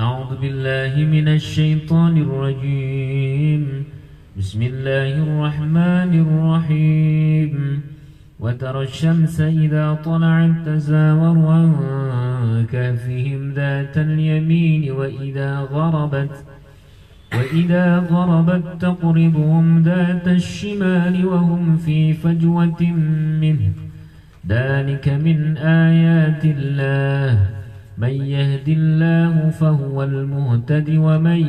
أعوذ بالله من الشيطان الرجيم. بسم الله الرحمن الرحيم. وترى الشمس إذا طلعت تزاور عن كهفهم ذات اليمين وإذا غربت وإذا غربت تقربهم ذات الشمال وهم في فجوة منه. ذلك من آيات الله. من يهد الله فهو المهتد ومن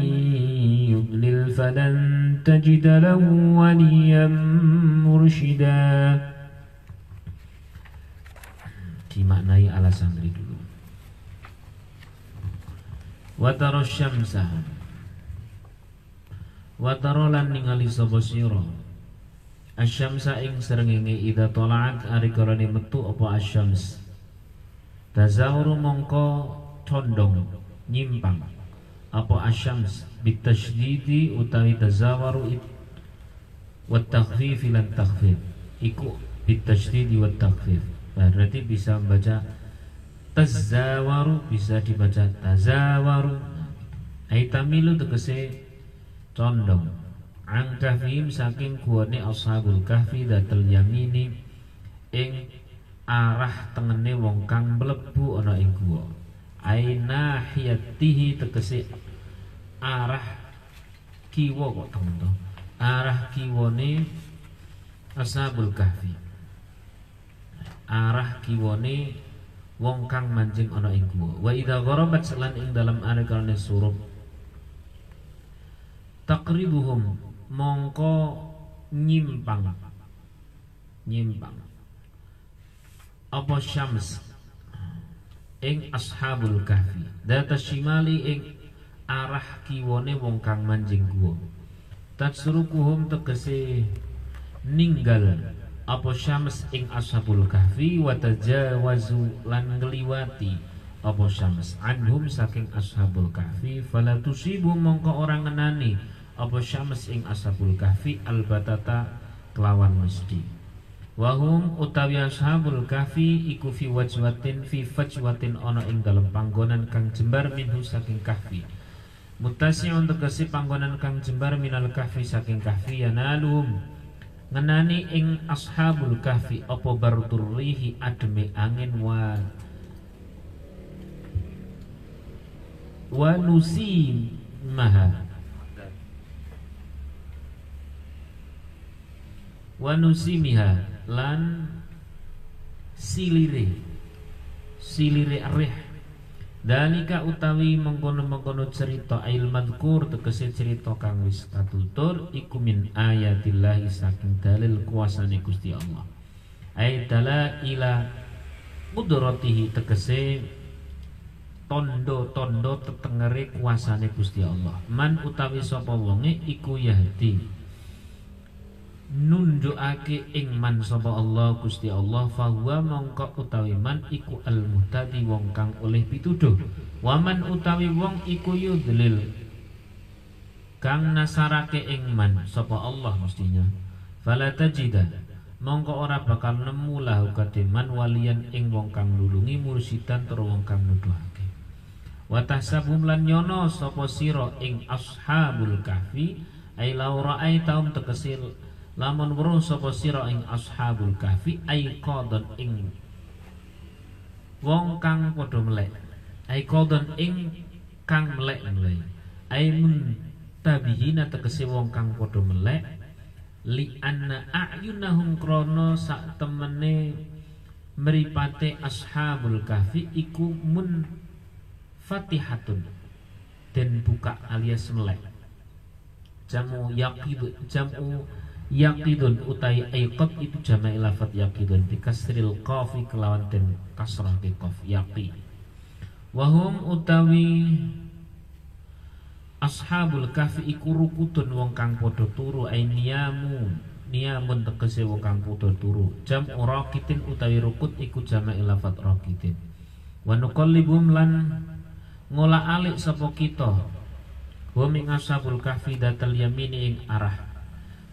يضلل فلن تجد له وليا مرشدا dimaknai alasan dari dulu Wataro syamsa Wataro lan ningali sapa sira Asyamsa ing srengenge ida tolaat ari karane metu apa asyams Tazawuru mongko condong nyimpang. Apa asyams bitasydidi utawi tazawaru it wa takhfif lan takhfif? Iku bitasydidi wa takhfif. Berarti bisa membaca tazawaru bisa dibaca tazawaru. Aitamilu tegese condong. Ang kahfihim saking kuwane ashabul kahfi datul yamini ing arah tengene wong kang mlebu ana ing guwa. Aina hiyatihi tegese arah kiwa kok temen arah kiwane ashabul kahfi. Arah kiwane wong kang mancing ana ing guwa. Wa idza gharabat selan ing dalam are kalane surup. Takribuhum mongko nyimpang. Nyimpang apa syams? Ing ashabul kahfi. Data shimali ing arah kiwane wong kang mancing guwa. Tatsurukuhum tegese ninggal. Apa syams ing ashabul kahfi? Wa tajawazu lan ngliwati. Apa syams? Anhum saking ashabul kahfi. Fala tusibu mongko orang ngenani. Apa syams ing ashabul kahfi? Albatata kelawan mesti wahum utawi ashabul kahfi iku fi wajwatin fi fajwatin ana ing dalem panggonan kang jembar minhu saking kahfi. Mutasiun tegesi panggonan kang jembar minal kahfi saking kahfi yanalum ngenani ing ashabul kahfi apa baruturrihi ademe angin wa? Wa nusimaha. Wa nusimiha lan silire silire arih Dalika utawi mengkono-mengkono cerita ail madkur tegese cerita kang wis katutur iku min ayatillahi saking dalil kuasane Gusti Allah. Ay ila qudratihi tegese tondo-tondo tetengere kuasane Gusti Allah. Man utawi sapa wonge iku yahdi nunjukake ing man sapa Allah Gusti Allah fahuwa mongko utawi man iku al muhtadi wong kang oleh pituduh. Waman utawi wong iku yudlil kang nasarake ing man sapa Allah mestinya. Fala tajida mongko ora bakal nemu lahu man walian ing wong kang nulungi mursidan tur wong kang nuduhake. Wa tahsabum lan nyono sapa sira ing ashabul kahfi ai laura ai taum tekesil lamun weruh sapa sira ing ashabul kahfi ai qadon ing wong kang padha melek. Ai qadon ing kang melek-melek ai mun tabihina tegese wong kang padha melek. Li anna a'yunahum krono sak temene meripate ashabul kahfi iku mun fatihatun dan buka alias melek. Jamu yaqid jamu Yaqidun utai aiqat itu jama'i lafat yaqidun. Bikasril qafi kelawan dan kasrah di qaf yaqi. Wahum utawi Ashabul kahfi iku rukutun wong kang podo turu ay niyamun. Tegese wong kang podo turu. Jam rakitin utawi rukut iku jama'i lafat rakitin. Wa nuqallibum lan ngolah alik sapa kita. Wa min ashabul kahfi datal yamini ing arah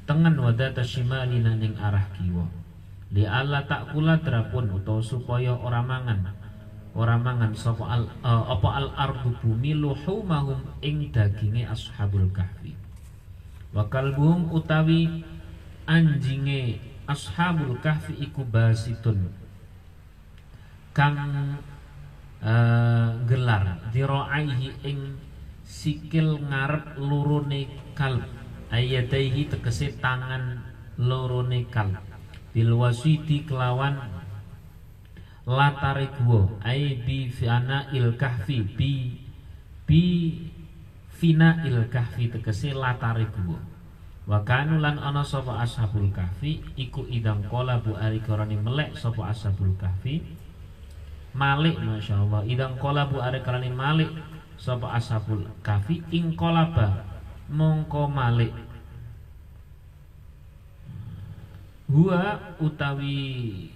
tengen wadata shimalina ning arah kiwa. Li tak kula drapun utawa supaya ora mangan. Ora mangan sapa al uh, apa al ardu bumi luhumahum ing daginge ashabul kahfi. Wa kalbuhum utawi anjinge ashabul kahfi iku basitun. Kang uh, gelar diraihi ing sikil ngarep lurune kalb ayataihi tegese tangan lorone kalb bil wasiti kelawan latare gua ai bi fina il kahfi bi bi fina il kahfi tegese latare gua wa ana sapa ashabul kahfi iku idang kola bu ari korani melek sapa ashabul kahfi. Malik masyaallah idang kola bu ari korani malik sapa ashabul kahfi ing kolaba mongko malik. Huwa utawi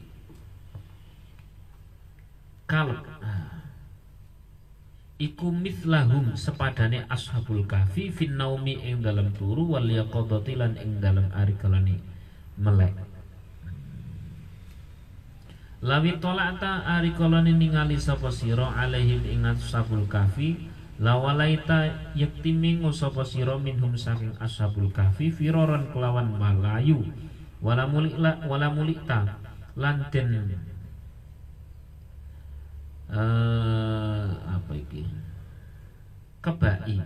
kalb iku mithlahum sepadane ashabul kahfi fin naumi ing dalam turu wal yaqadati lan ing dalam ari kalani melek. Lawi tolakta ari kalani ningali sapa sira alaihim ing ashabul kahfi lawalaita yakti mingu sapa sira minhum saking ashabul kahfi firoran kelawan malayu. Wala mulikla wala mulikta uh, apa iki? Kebai.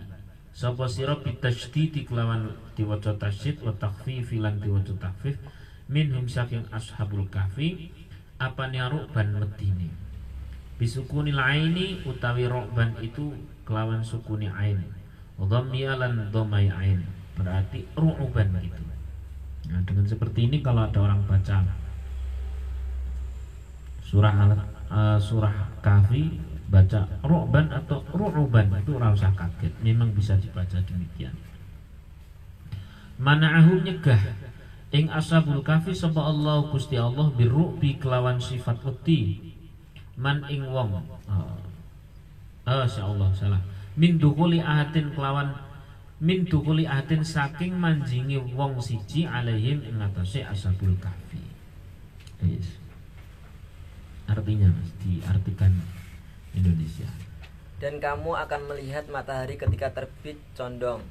Sapa sira bitasydid kelawan diwaca tasydid wa takhfif lan diwaca takhfif minhum saking ashabul kahfi apa ban medine bisukuni laini utawi rokban itu kelawan sukuni ain. Dhammiya lan dhamai ain. Berarti ru'uban gitu. Nah dengan seperti ini kalau ada orang baca surah uh, surah Kahfi baca ru'ban atau ru'uban itu rasa kaget. Memang bisa dibaca demikian. Mana'ahu nyegah. Ing ashabul kahfi sapa Allah Gusti Allah birru'bi kelawan sifat wedi man ing wong. Oh, oh Allah salah. Min dukhuli ahadin kelawan min dukhuli ahadin saking manjingi wong siji alaihim ing atase ashabul kahfi. Yes. Artinya mas diartikan Indonesia. Dan kamu akan melihat matahari ketika terbit condong.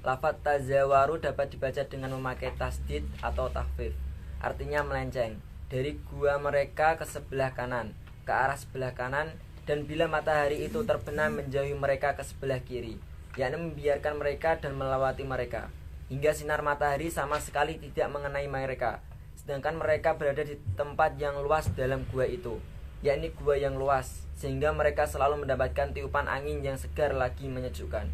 Lafat tazawaru dapat dibaca dengan memakai tasdid atau tahfif. Artinya melenceng. Dari gua mereka ke sebelah kanan ke arah sebelah kanan dan bila matahari itu terbenam menjauhi mereka ke sebelah kiri yakni membiarkan mereka dan melewati mereka hingga sinar matahari sama sekali tidak mengenai mereka sedangkan mereka berada di tempat yang luas dalam gua itu, yakni gua yang luas, sehingga mereka selalu mendapatkan tiupan angin yang segar lagi menyejukkan.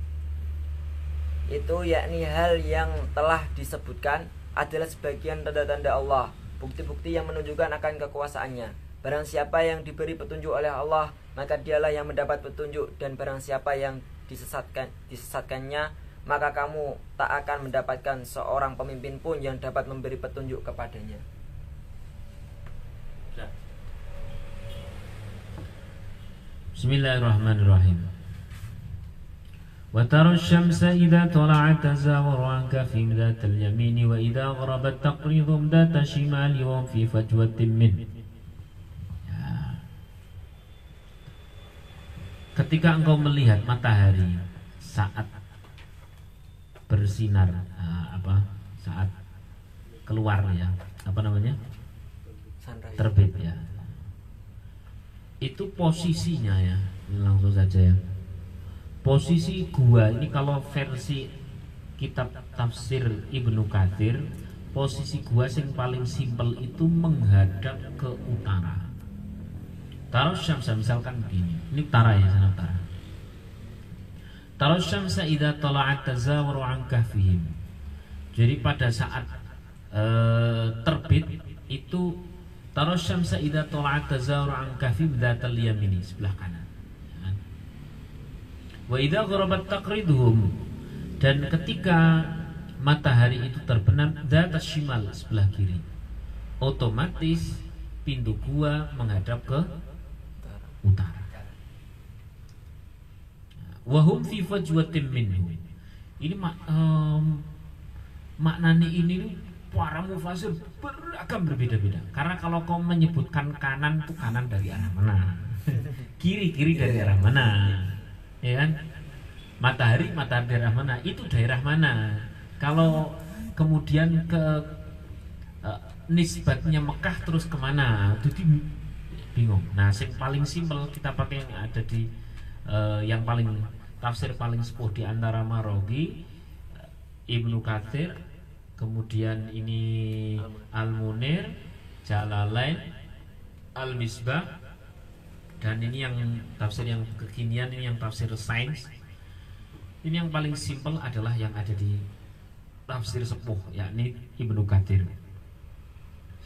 Itu yakni hal yang telah disebutkan adalah sebagian tanda-tanda Allah, bukti-bukti yang menunjukkan akan kekuasaannya. Barang siapa yang diberi petunjuk oleh Allah, maka dialah yang mendapat petunjuk dan barang siapa yang disesatkan disesatkannya maka kamu tak akan mendapatkan seorang pemimpin pun yang dapat memberi petunjuk kepadanya. Bismillahirrahmanirrahim. وترى الشمس إذا طلعت تزاور عن كفهم ذات اليمين وإذا غربت تقرضهم ذات الشمال وهم في فجوة منه Ketika engkau melihat matahari saat bersinar uh, apa saat keluar ya apa namanya? Terbit ya. Itu posisinya ya langsung saja ya. Posisi gua ini kalau versi kitab tafsir Ibnu Katsir posisi gua yang paling simpel itu menghadap ke utara taruh syamsa misalkan begini ini utara ya sana utara Taruh syamsa idha tala'at tazawaru an kahfihim. Jadi pada saat uh, terbit itu taruh syamsa idha tala'at tazawaru an kahfihim datal yamini sebelah kanan. Wa idha gharabat taqriduhum dan ketika matahari itu terbenam data shimal sebelah kiri. Otomatis pintu gua menghadap ke utara. Wahum fi fajwatin minhu. Ini mak um, maknanya ini para mufasir beragam berbeda-beda. Karena kalau kau menyebutkan kanan itu kanan dari arah mana? Kiri kiri dari daerah mana? Ya kan? Matahari matahari daerah mana? Itu daerah mana? Kalau kemudian ke eh, nisbatnya Mekah terus ke mana? Jadi bingung. Nah yang paling simpel kita pakai yang ada di eh, yang paling tafsir paling sepuh di antara Marogi eh, Ibnu Katsir kemudian ini Al-Munir Jalalain Al-Misbah dan ini yang tafsir yang kekinian ini yang tafsir sains. Ini yang paling simpel adalah yang ada di tafsir sepuh yakni Ibnu Katsir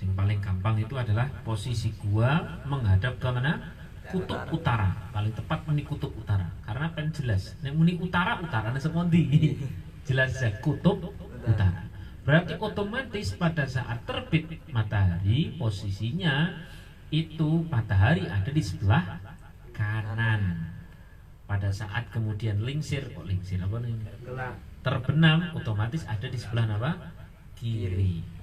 yang paling gampang itu adalah posisi gua menghadap ke mana? Kutub utara. Paling tepat meni kutub utara. Karena kan jelas. Nek muni utara utara nek sekondi jelas saja kutub utara. Berarti otomatis pada saat terbit matahari posisinya itu matahari ada di sebelah kanan. Pada saat kemudian lingsir kok lingsir apa nih? Terbenam otomatis ada di sebelah apa? Kiri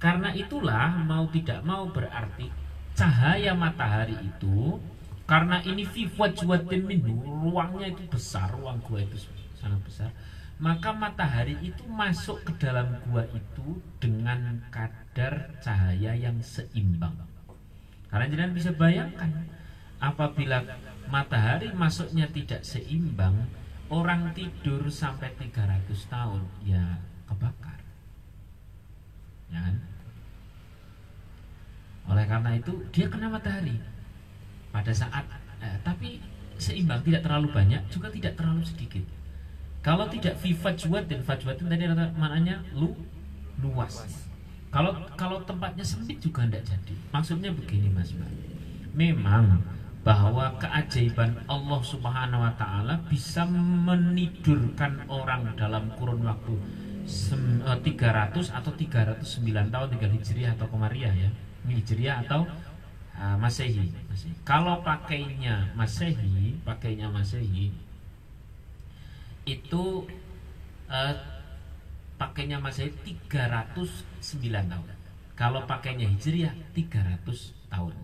karena itulah mau tidak mau berarti cahaya matahari itu karena ini fifwajwatin minhu ruangnya itu besar ruang gua itu sangat besar maka matahari itu masuk ke dalam gua itu dengan kadar cahaya yang seimbang karena jangan bisa bayangkan apabila matahari masuknya tidak seimbang orang tidur sampai 300 tahun ya kebakar ya kan? Oleh karena itu dia kena matahari. Pada saat eh, tapi seimbang tidak terlalu banyak juga tidak terlalu sedikit. Kalau tidak fi fajwatin fajwatin tadi maknanya lu luas. Kalau kalau tempatnya sempit juga tidak jadi. Maksudnya begini mas Mbak. Memang bahwa keajaiban Allah Subhanahu wa taala bisa menidurkan orang dalam kurun waktu sem- eh, 300 atau 309 tahun tinggal Hijriah atau Komariah ya. Hijriah atau ah, Masehi. Masehi. Kalau pakainya Masehi, pakainya Masehi itu eh, pakainya Masehi 309 tahun. Kalau pakainya Hijriah 300 tahun.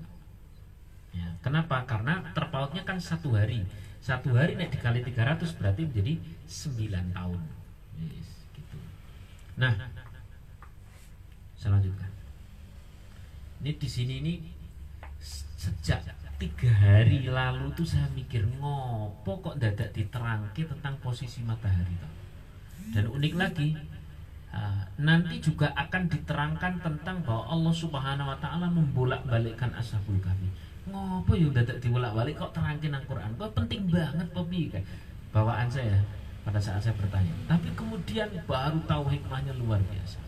Ya, kenapa? Karena terpautnya kan satu hari. Satu hari nek dikali 300 berarti menjadi 9 tahun. Gitu. Nah, selanjutnya. Ini di sini ini sejak tiga hari lalu tuh saya mikir ngopo kok dadak diterangke tentang posisi matahari toh. Dan unik lagi, ah, nanti juga akan diterangkan tentang bahwa Allah Subhanahu wa taala membolak-balikkan Ashabul Kahfi. Ngopo yo dadak dibolak-balik kok terangke nang Quran? Kok penting banget Popi kan? Bawaan saya pada saat saya bertanya. Tapi kemudian baru tahu hikmahnya luar biasa.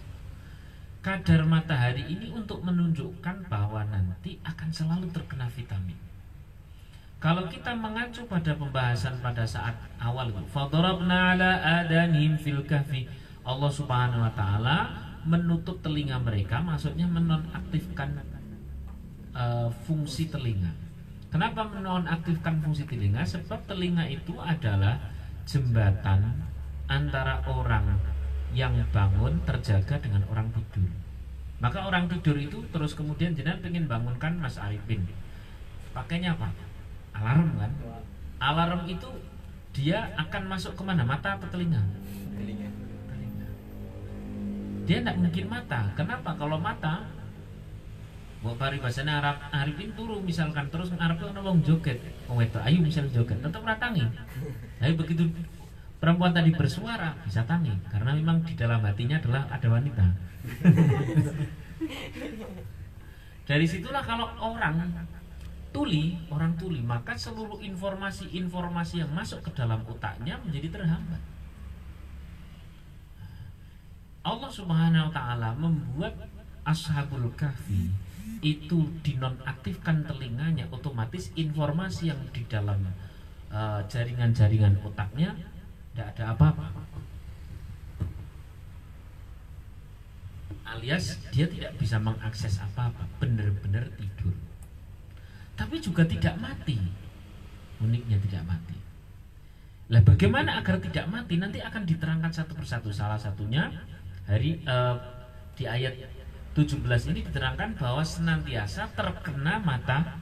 Kadar matahari ini untuk menunjukkan bahwa nanti akan selalu terkena vitamin. Kalau kita mengacu pada pembahasan pada saat awal itu, fadarabna ala fil kahfi. Allah Subhanahu wa taala menutup telinga mereka, maksudnya menonaktifkan eh, fungsi telinga. Kenapa menonaktifkan fungsi telinga? Sebab telinga itu adalah jembatan antara orang yang bangun terjaga dengan orang tidur. Maka orang tidur itu terus kemudian jenengan pengen bangunkan Mas Arifin. Pakainya apa? Alarm kan? Alarm itu dia akan masuk ke mana? Mata atau telinga? telinga Telinga. Dia tidak mungkin mata. Kenapa? Kalau mata, Buat pari bahasanya Arab Arifin turu misalkan terus Arab itu wong joget, wong wedok ayu misalnya joget, tetap ratangi. Tapi begitu perempuan tadi bersuara bisa tangi karena memang di dalam hatinya adalah ada wanita. Dari situlah kalau orang tuli, orang tuli, maka seluruh informasi-informasi yang masuk ke dalam otaknya menjadi terhambat. Allah Subhanahu wa taala membuat Ashabul Kahfi itu dinonaktifkan telinganya otomatis informasi yang di dalam uh, jaringan-jaringan otaknya tidak ada apa-apa. Alias dia tidak bisa mengakses apa-apa. Benar-benar tidur. Tapi juga tidak mati. Uniknya tidak mati. Lah bagaimana agar tidak mati? Nanti akan diterangkan satu persatu. Salah satunya hari eh, di ayat 17 ini diterangkan bahwa senantiasa terkena hari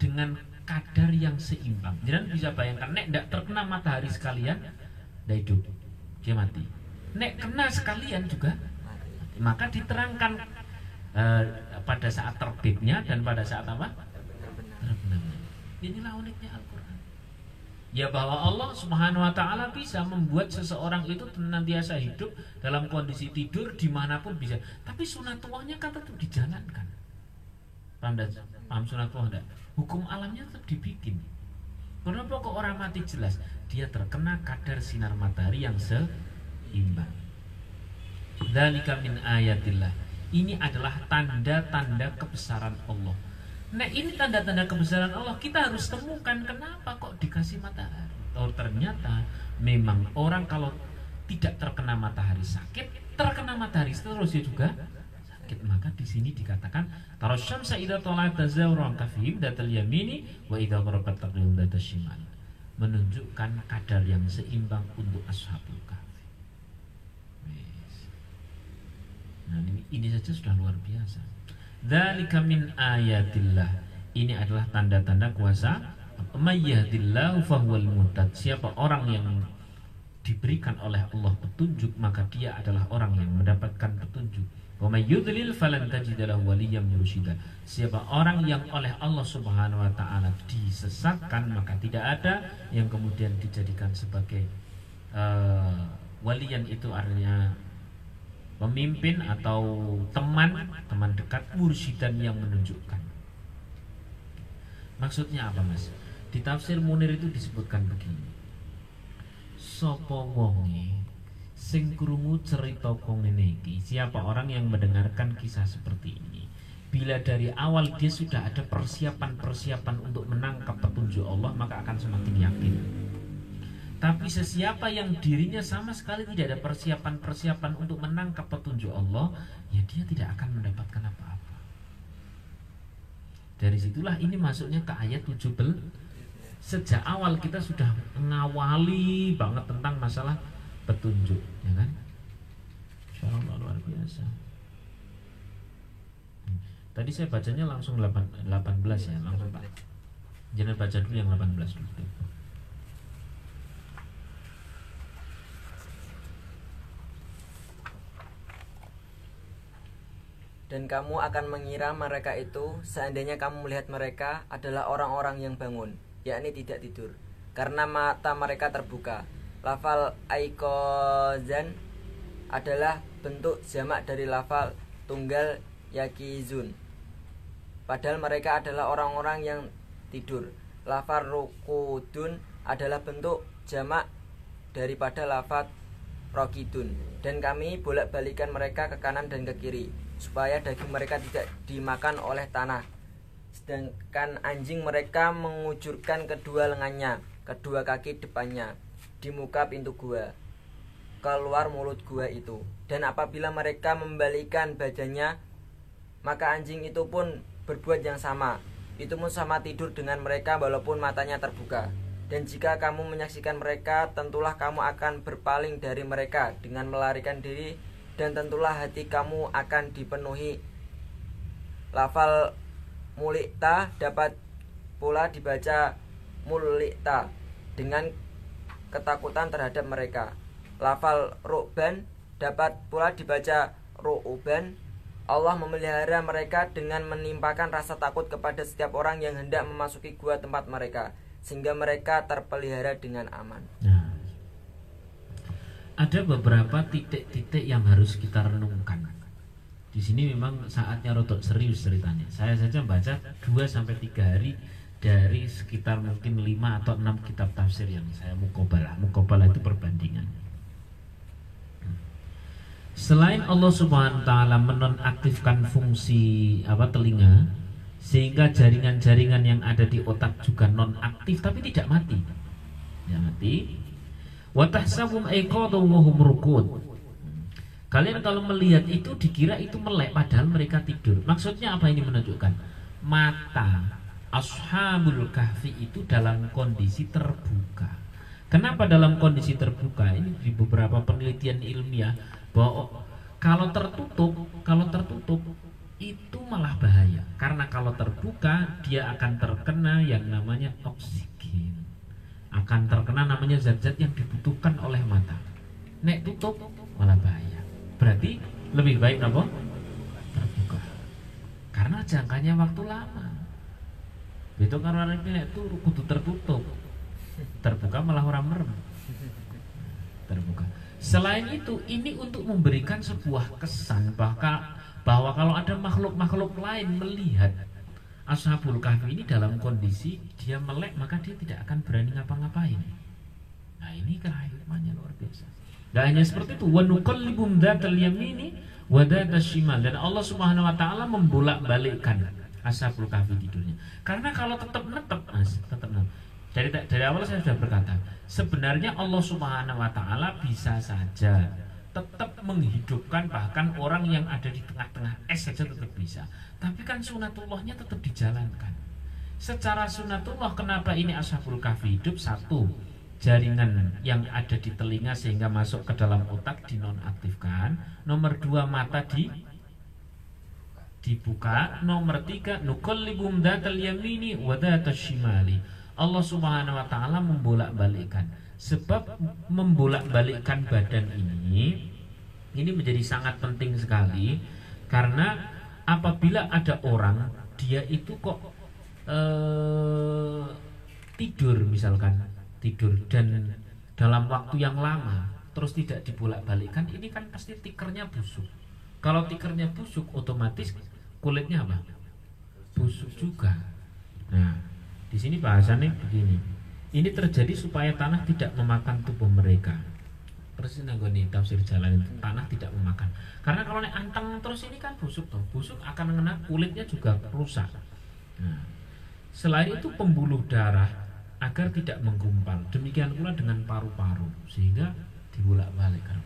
dengan kadar yang seimbang. Jangan bisa bayangkan nek tidak terkena matahari sekalian, dia hidup, dia mati. Nek kena sekalian juga, maka diterangkan uh, pada saat terbitnya dan pada saat apa? Inilah uniknya Al-Quran. Ya bahwa Allah Subhanahu Wa Taala bisa membuat seseorang itu senantiasa hidup dalam kondisi tidur di mana pun bisa. Tapi sunatullahnya kan tetap dijalankan. Paham, paham sunatullah enggak? Hukum alamnya tetap dibikin. Kenapa kok orang mati jelas? Dia terkena kadar sinar matahari yang seimbang. Dzalika min ayatillah. Ini adalah tanda-tanda kebesaran Allah. Nah ini tanda-tanda kebesaran Allah kita harus temukan kenapa kok dikasih matahari. Oh ternyata memang orang kalau tidak terkena matahari sakit, terkena matahari terus ya juga sakit. Maka di sini dikatakan tarasyamsa idza tala'at tazawran kafihim datal yamini wa idza gharabat taqdim shimal. Menunjukkan kadar yang seimbang untuk ashabul Nah, ini, ini saja sudah luar biasa. Dzalika min ayatillah. Ini adalah tanda-tanda kuasa Mayyahdillahu fahuwal muhtad. Siapa orang yang diberikan oleh Allah petunjuk, maka dia adalah orang yang mendapatkan petunjuk. Yudlil falan. Siapa orang yang oleh Allah Subhanahu wa taala disesatkan, maka tidak ada yang kemudian dijadikan sebagai uh, waliyan itu artinya pemimpin atau teman teman dekat mursidan yang menunjukkan. Maksudnya apa mas? Di tafsir Munir itu disebutkan begini. Sopo wonge sing krungu cerita kong iki siapa orang yang mendengarkan kisah seperti ini bila dari awal dia sudah ada persiapan-persiapan untuk menangkap petunjuk Allah maka akan semakin yakin tapi sesiapa yang dirinya sama sekali tidak ada persiapan-persiapan untuk menangkap petunjuk Allah, ya dia tidak akan mendapatkan apa-apa. Dari situlah ini masuknya ke ayat 17. Sejak awal kita sudah mengawali banget tentang masalah petunjuk, ya kan? Insya Allah luar biasa. Tadi saya bacanya langsung 18 ya, langsung Pak. Jangan baca dulu yang 18 dulu. dan kamu akan mengira mereka itu seandainya kamu melihat mereka adalah orang-orang yang bangun, yakni tidak tidur, karena mata mereka terbuka. Lafal aikozan adalah bentuk jamak dari lafal tunggal yakizun. Padahal mereka adalah orang-orang yang tidur. Lafal rukudun adalah bentuk jamak daripada lafal rokidun. Dan kami bolak-balikan mereka ke kanan dan ke kiri supaya daging mereka tidak dimakan oleh tanah. Sedangkan anjing mereka mengucurkan kedua lengannya, kedua kaki depannya di muka pintu gua keluar mulut gua itu. Dan apabila mereka membalikan badannya, maka anjing itu pun berbuat yang sama. Itu pun sama tidur dengan mereka walaupun matanya terbuka. Dan jika kamu menyaksikan mereka, tentulah kamu akan berpaling dari mereka dengan melarikan diri dan tentulah hati kamu akan dipenuhi lafal mulikta dapat pula dibaca mulikta dengan ketakutan terhadap mereka lafal ru'ban dapat pula dibaca ru'uban Allah memelihara mereka dengan menimpakan rasa takut kepada setiap orang yang hendak memasuki gua tempat mereka sehingga mereka terpelihara dengan aman. Nah, ada beberapa titik-titik yang harus kita renungkan. Di sini memang saatnya rotok serius ceritanya. Saya saja baca 2 sampai 3 hari dari sekitar mungkin 5 atau 6 kitab tafsir yang saya mukobalah. Mukobalah itu perbandingan. Selain Allah Subhanahu wa taala menonaktifkan fungsi apa telinga sehingga jaringan-jaringan yang ada di otak juga nonaktif tapi tidak mati. Ya mati, Watahsabum aiqadum wa hum Kalian kalau melihat itu dikira itu melek padahal mereka tidur. Maksudnya apa ini menunjukkan? Mata ashabul kahfi itu dalam kondisi terbuka. Kenapa dalam kondisi terbuka? Ini di beberapa penelitian ilmiah bahwa kalau tertutup, kalau tertutup itu malah bahaya. Karena kalau terbuka dia akan terkena yang namanya oksigen. Akan terkena namanya zat-zat yang dibutuhkan oleh mata. Nek tutup malah bahaya. Berarti lebih baik apa? Terbuka. Karena jangkanya waktu lama itu karena nek itu kudu tertutup. Terbuka malah orang merem. Terbuka. Selain itu ini untuk memberikan sebuah kesan bahkan bahwa kalau ada makhluk-makhluk lain melihat Ashabul Kahfi ini dalam kondisi dia melek maka dia tidak akan berani ngapa-ngapain. Nah ini hikmahnya luar biasa. Gak hanya seperti itu, wanuqallibum dzatal yamini wa shimal dan Allah Subhanahu wa taala membolak-balikkan Ashabul Kahfi tidurnya. Karena kalau tetap netep Mas, tetap netep. Dari dari awal saya sudah berkata, sebenarnya Allah Subhanahu wa taala bisa saja tetap menghidupkan bahkan orang yang ada di tengah-tengah es saja tetap bisa tapi kan sunatullahnya tetap dijalankan secara sunatullah kenapa ini ashabul kahfi hidup satu jaringan yang ada di telinga sehingga masuk ke dalam otak dinonaktifkan nomor dua mata di dibuka. Nomor tiga nukollibum datal yamini wadatas shimali. Allah subhanahu wa ta'ala membolak-balikkan Sebab membolak-balikkan badan ini ini menjadi sangat penting sekali. Karena apabila ada orang dia itu kok eh, tidur misalkan tidur. Dan dalam waktu yang lama terus tidak dibolak-balikkan ini kan pasti tikernya busuk. Kalau tikernya busuk otomatis kulitnya apa? Busuk juga. Nah, di sini bahasannya begini. Ini terjadi supaya tanah tidak memakan tubuh mereka. Persis nanggoni tafsir jalan itu tanah tidak memakan. Karena kalau nek anteng terus ini kan busuk toh. Busuk akan mengena kulitnya juga rusak. Nah, selain itu pembuluh darah agar tidak menggumpal. Demikian pula dengan paru-paru sehingga dibolak-balik kan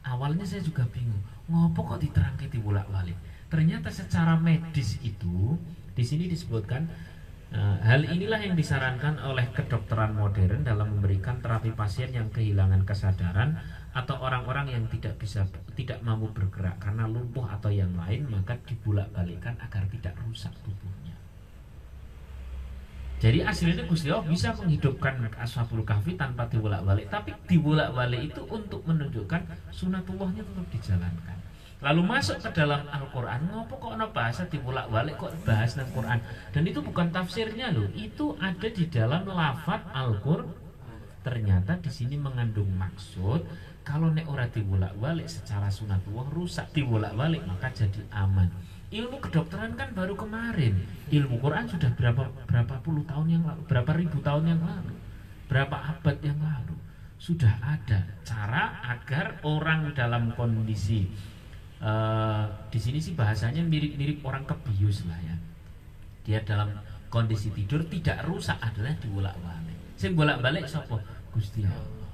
Awalnya saya juga bingung, ngopo kok diterangkan dibolak-balik. Ternyata secara medis itu di sini disebutkan Nah, hal inilah yang disarankan oleh kedokteran modern dalam memberikan terapi pasien yang kehilangan kesadaran atau orang-orang yang tidak bisa tidak mampu bergerak karena lumpuh atau yang lain maka dibulak-balikkan agar tidak rusak tubuhnya. Jadi aslinya Gusti Allah bisa menghidupkan Ashabul Kahfi tanpa dibulak-balik, tapi dibulak-balik itu untuk menunjukkan sunatullahnya tetap dijalankan. Lalu masuk ke dalam Al-Quran ngopo kok ada bahasa dibulak balik kok bahas dalam Quran? Dan itu bukan tafsirnya loh itu ada di dalam lafat Al-Quran ternyata di sini mengandung maksud kalau nek ora dibulak balik secara sunatullah rusak dibulak balik maka jadi aman ilmu kedokteran kan baru kemarin ilmu Quran sudah berapa berapa puluh tahun yang lalu berapa ribu tahun yang lalu berapa abad yang lalu sudah ada cara agar orang dalam kondisi uh, di sini sih bahasanya mirip-mirip orang kebius lah ya. Dia dalam kondisi tidur tidak rusak adalah dibolak-balik. Sing bolak-balik sapa? Gusti Allah.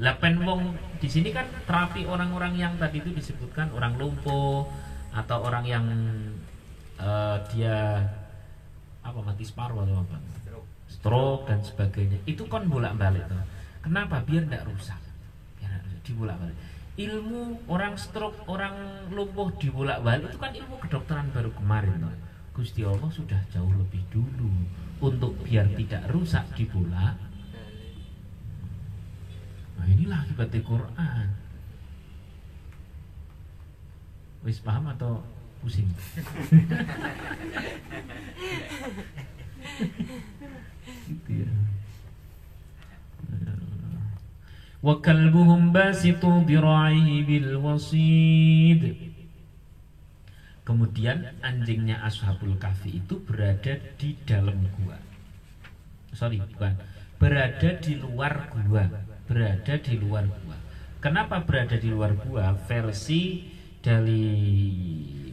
Lah wong di sini kan terapi orang-orang yang tadi itu disebutkan orang lumpuh atau orang yang uh, dia apa mati separuh atau apa? Stroke dan sebagainya. Itu kan bolak-balik tuh. Kenapa? Biar tidak rusak. Biar dibolak-balik ilmu orang stroke, orang lumpuh di bolak-balik itu kan ilmu kedokteran baru kemarin toh. Gusti Allah sudah jauh lebih dulu untuk biar tidak rusak di bola. Nah inilah akibat Quran. Wis paham atau pusing? gitu ya wa kalbuhum basitu diraihi bil wasid Kemudian anjingnya Ashabul Kahfi itu berada di dalam gua. Sorry, bukan. Berada di luar gua. Berada di luar gua. Kenapa berada di luar gua? Versi dari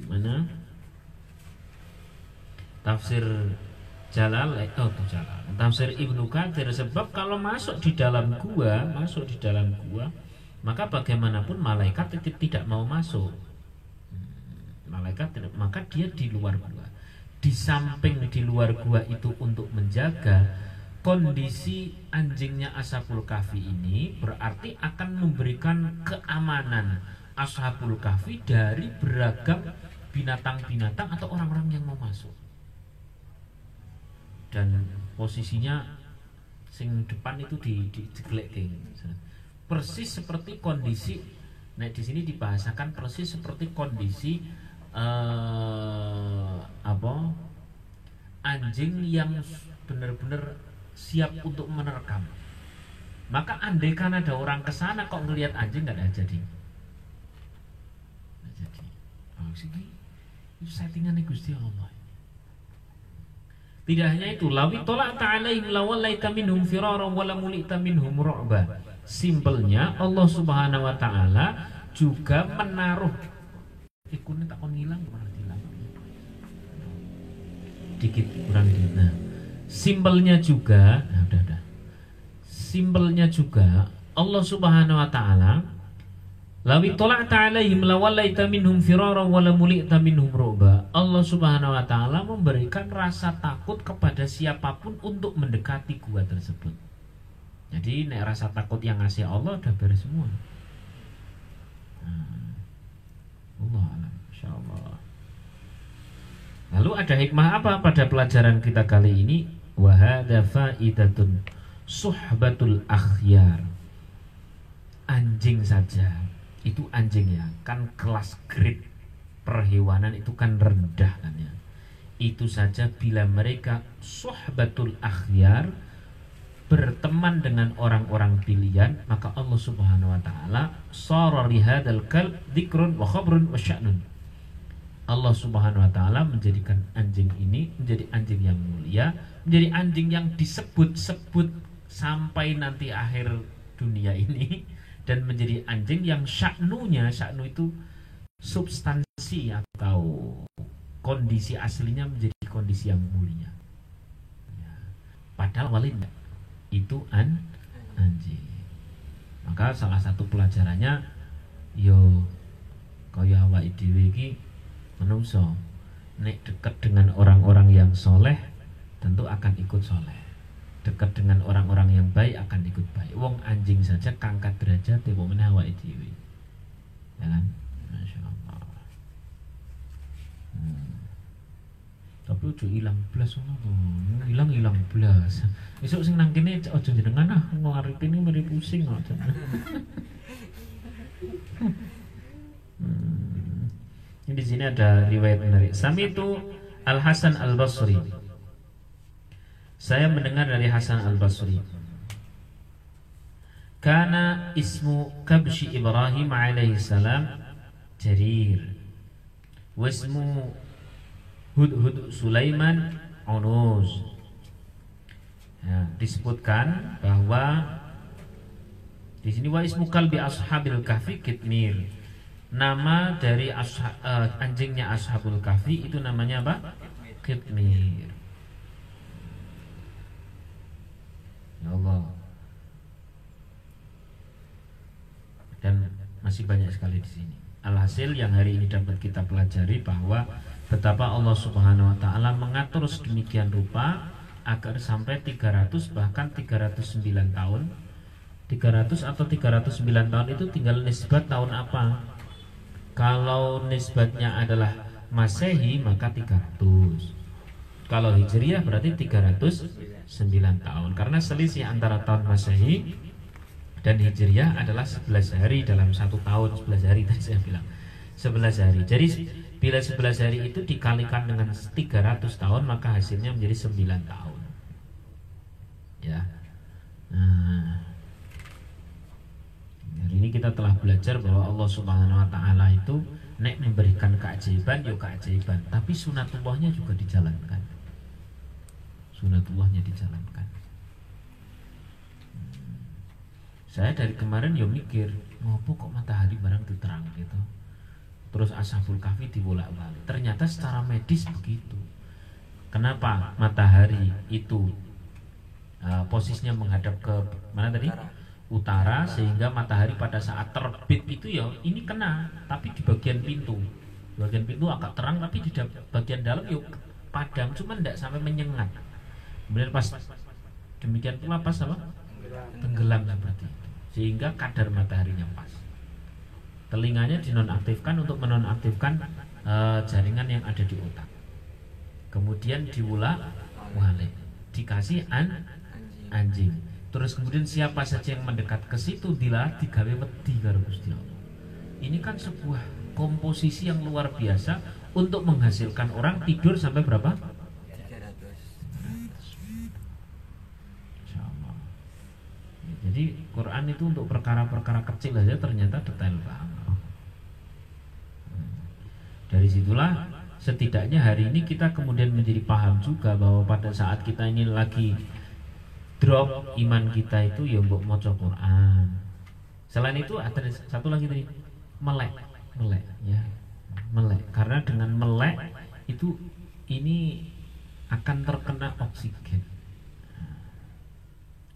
mana? Tafsir Jalal eh, oh Jalal. Tafsir Ibnu Katsir. Sebab kalau masuk di dalam gua masuk di dalam gua maka bagaimanapun malaikat tetap tidak mau masuk. Hmm, malaikat tidak maka dia di luar gua. Di samping di luar gua itu untuk menjaga kondisi anjingnya Asapul Kafi ini berarti akan memberikan keamanan ashabul kahfi dari beragam binatang-binatang atau orang-orang yang mau masuk. Dan posisinya sing depan itu di di persis seperti kondisi nah di sini dibahasakan persis seperti kondisi uh, apa? Anjing yang benar-benar siap untuk menerkam. Maka andai kan ada orang ke sana kok ngelihat anjing nggak ada jadi itu settingan Gusti Allah. Tidak hanya itu lawi tolak ta'alaihim lawallaita minhum firaran wala mulita minhum ru'ba simpelnya Allah Subhanahu wa taala juga menaruh ikunnya tak kon hilang malah hilang dikit kurang dikit. Nah simpelnya juga nah udah udah. Simpelnya juga Allah Subhanahu wa taala Lawi tola'ta alaihim lawallaita minhum firara lamulita minhum roba. Allah Subhanahu wa taala memberikan rasa takut kepada siapa pun untuk mendekati gua tersebut. Jadi nek rasa takut yang ngasih Allah udah beres semua. Hmm. Allah alam, insyaallah. Lalu ada hikmah apa pada pelajaran kita kali ini? Wahada faidatun suhbatul akhyar. Anjing saja itu anjing ya. Kan kelas grade perhewanan itu kan rendah kan ya. Itu saja bila mereka sohbatul akhyar berteman dengan orang-orang pilihan maka Allah Subhanahu wa taala sara lihadzal kal dzikrun wa khabrun wa sya'nun. Allah Subhanahu wa taala menjadikan anjing ini menjadi anjing yang mulia menjadi anjing yang disebut-sebut sampai nanti akhir dunia ini dan menjadi anjing yang syaknunya syaknu itu substansi atau kondisi aslinya menjadi kondisi yang mulia. Ya. padahal walid itu an anjing. Maka salah satu pelajarannya yo kaya awak dhewe iki menungso. Nek dekat dengan orang-orang yang soleh tentu akan ikut soleh dekat dengan orang-orang yang baik akan ikut baik. Wong anjing saja kangkat derajat ya wong awake dhewe. Ya kan? Masya Allah. Hmm. Tapi ojo ilang blas ngono to. Ilang ilang blas. Besok sing nang kene ojo jenengan ah ngarep ini mari pusing kok. hmm. Di sini ada riwayat menarik. Sami itu Al Hasan Al Basri saya mendengar dari Hasan Al-Basri. Karena ismu kabshi Ibrahim alaihi salam Jarir. Wasmu Hudhud Sulaiman Unuz. Ya, disebutkan bahwa di sini wa ismu kalbi ashabil kahfi kitmir. Nama dari ashab, uh, anjingnya ashabul kahfi itu namanya apa? Kitmir. Ya Allah. Dan masih banyak sekali di sini. Alhasil yang hari ini dapat kita pelajari bahwa betapa Allah Subhanahu wa taala mengatur sedemikian rupa agar sampai 300 bahkan 309 tahun 300 atau 309 tahun itu tinggal nisbat tahun apa kalau nisbatnya adalah masehi maka 300 kalau hijriah berarti 300 9 tahun. Karena selisih antara tahun Masehi dan Hijriah adalah 11 hari dalam satu tahun. 11 hari tadi saya bilang. 11 hari. Jadi bila 11 hari itu dikalikan dengan 300 tahun maka hasilnya menjadi 9 tahun. Ya. Nah. Hari ini kita telah belajar bahwa Allah Subhanahu wa taala itu nek memberikan keajaiban yuk keajaiban. Tapi sunatullahnya juga dijalankan sunatullahnya dijalankan. Hmm. saya dari kemarin ya mikir ngopo kok matahari barang itu terang gitu? Terus ashabul kahfi dibolak balik ternyata secara medis begitu. Kenapa matahari itu uh, posisinya menghadap ke mana tadi? Utara. Sehingga matahari pada saat terbit itu ya ini kena tapi di bagian pintu. Bagian pintu agak terang tapi di bagian dalam yuk padam cuman tidak sampai menyengat Kemudian pas demikian pula pas apa? Tenggelam itu. Sehingga kadar mataharinya pas. telinganya dinonaktifkan untuk menonaktifkan uh, jaringan yang ada di otak kemudian diulak walik dikasih an anjing terus kemudian siapa saja yang mendekat ke situ dilarang digawe wedi karo Gusti Allah ini kan sebuah komposisi yang luar biasa untuk menghasilkan orang tidur sampai berapa jadi Quran itu untuk perkara-perkara kecil aja ternyata detail banget hmm. dari situlah setidaknya hari ini kita kemudian menjadi paham juga bahwa pada saat kita ini lagi drop iman kita itu ya mbok maca Quran. Selain itu ada satu lagi tadi melek, melek ya. Melek karena dengan melek itu ini akan terkena oksigen.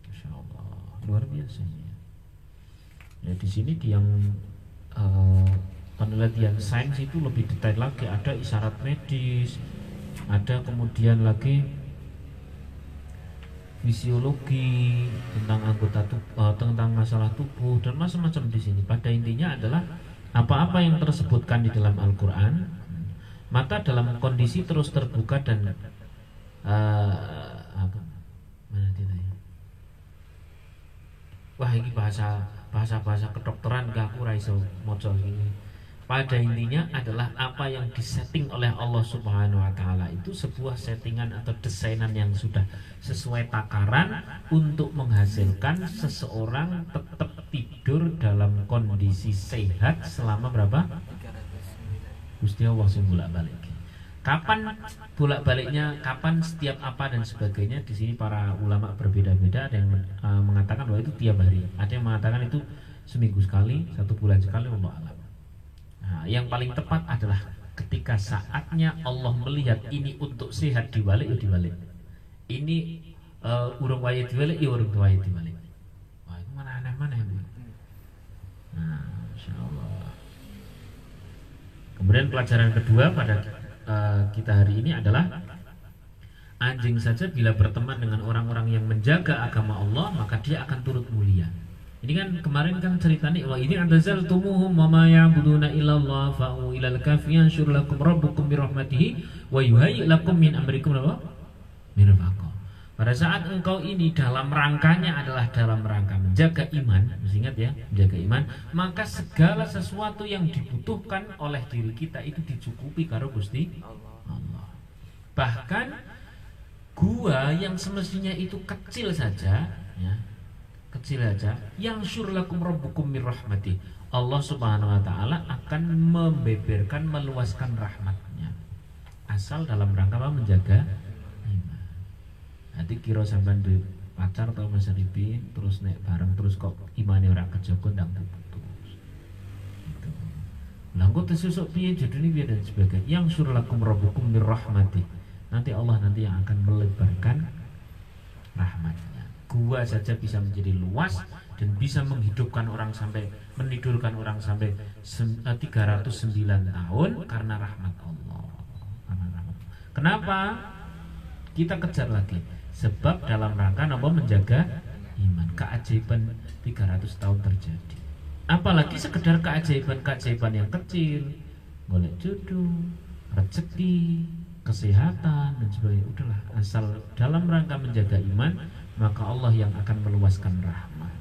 Masya Allah, luar biasa ya. Di sini yang uh, penelitian sains itu lebih detail lagi ada isyarat medis ada kemudian lagi fisiologi tentang anggota tubuh, uh, tentang masalah tubuh dan macam-macam di sini pada intinya adalah apa-apa yang tersebutkan di dalam Al-Quran mata dalam kondisi terus terbuka dan uh, apa, mana tidak ya? Wah ini bahasa bahasa bahasa kedokteran gak aku raiso moco ini pada intinya adalah apa yang disetting oleh Allah Subhanahu wa taala itu sebuah settingan atau desainan yang sudah sesuai takaran untuk menghasilkan seseorang tetap tidur dalam kondisi sehat selama berapa? Gusti Allah sing bolak-balik. Kapan bolak-baliknya, kapan setiap apa dan sebagainya di sini para ulama berbeda-beda ada yang uh, mengatakan bahwa itu tiap hari, ada yang mengatakan itu seminggu sekali, satu bulan sekali Allah alam. Nah, yang paling tepat adalah ketika saatnya Allah melihat ini untuk sehat dibalik ya dibalik. Ini uh, urung wayah dibalik ya urung wayah dibalik. Wah itu mana aneh mana ini. Nah, insya Allah. Kemudian pelajaran kedua pada uh, kita hari ini adalah anjing saja bila berteman dengan orang-orang yang menjaga agama Allah maka dia akan turut mulia. Ini kan kemarin kan ceritanya ini anzal tumuhum wa ma ya'buduna illallah fa'u ilal kafi yanshur lakum rabbukum bi rahmatihi wa yuhayyi lakum min amrikum apa? Pada saat engkau ini dalam rangkanya adalah dalam rangka menjaga iman, mesti ingat ya, menjaga iman, maka segala sesuatu yang dibutuhkan oleh diri kita itu dicukupi karo Gusti Allah. Bahkan gua yang semestinya itu kecil saja, ya, kecil aja yang surlakum rabbukum mir rahmati Allah subhanahu wa ta'ala akan membeberkan meluaskan rahmatnya asal dalam rangka apa menjaga nanti kira sampai di pacar atau masa ribi terus naik bareng terus kok imannya orang kejogo ndang putus gitu. Langkut tersusuk piye ini piye dan sebagainya yang surlakum rabbukum mir rahmati nanti Allah nanti yang akan melebarkan rahmatnya gua saja bisa menjadi luas dan bisa menghidupkan orang sampai menidurkan orang sampai 309 eh, tahun karena rahmat Allah. Kenapa? Kita kejar lagi. Sebab dalam rangka nama menjaga iman. Keajaiban 300 tahun terjadi. Apalagi sekedar keajaiban-keajaiban yang kecil. Boleh jodoh, rezeki, kesehatan dan sebagainya. Udahlah, asal dalam rangka menjaga iman maka Allah yang akan meluaskan rahmat.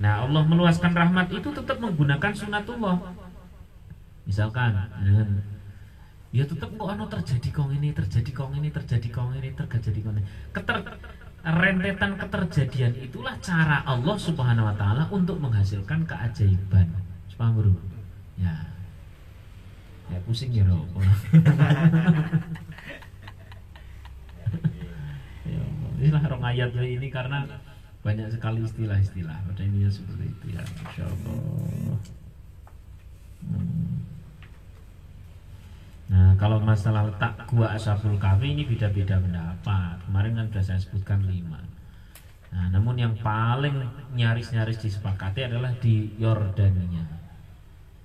Nah, Allah meluaskan rahmat itu tetap menggunakan sunatullah. Misalkan ya tetap kok ano terjadi kong ini, terjadi kong ini, terjadi kong ini, terjadi kong ini. Keter rentetan keterjadian itulah cara Allah Subhanahu wa taala untuk menghasilkan keajaiban. Paham, Bro? Ya. Ya pusing ya, Bro. istilah rong ayat ini karena banyak sekali istilah-istilah pada ini seperti itu ya Insya kalau masalah tak gua asabul kafi ini beda-beda pendapat. Kemarin kan sudah saya sebutkan lima. Nah namun yang paling nyaris-nyaris disepakati adalah di Yordania.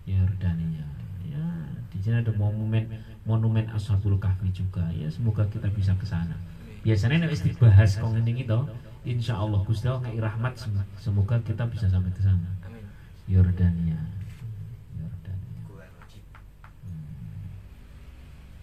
Yordania. Ya di sini ada monumen monumen ashabul kahfi juga. Ya semoga kita bisa ke sana. Biasanya nek wis dibahas kong ini gitu insya Allah Gusti Allah rahmat semoga kita bisa sampai ke sana. Yordania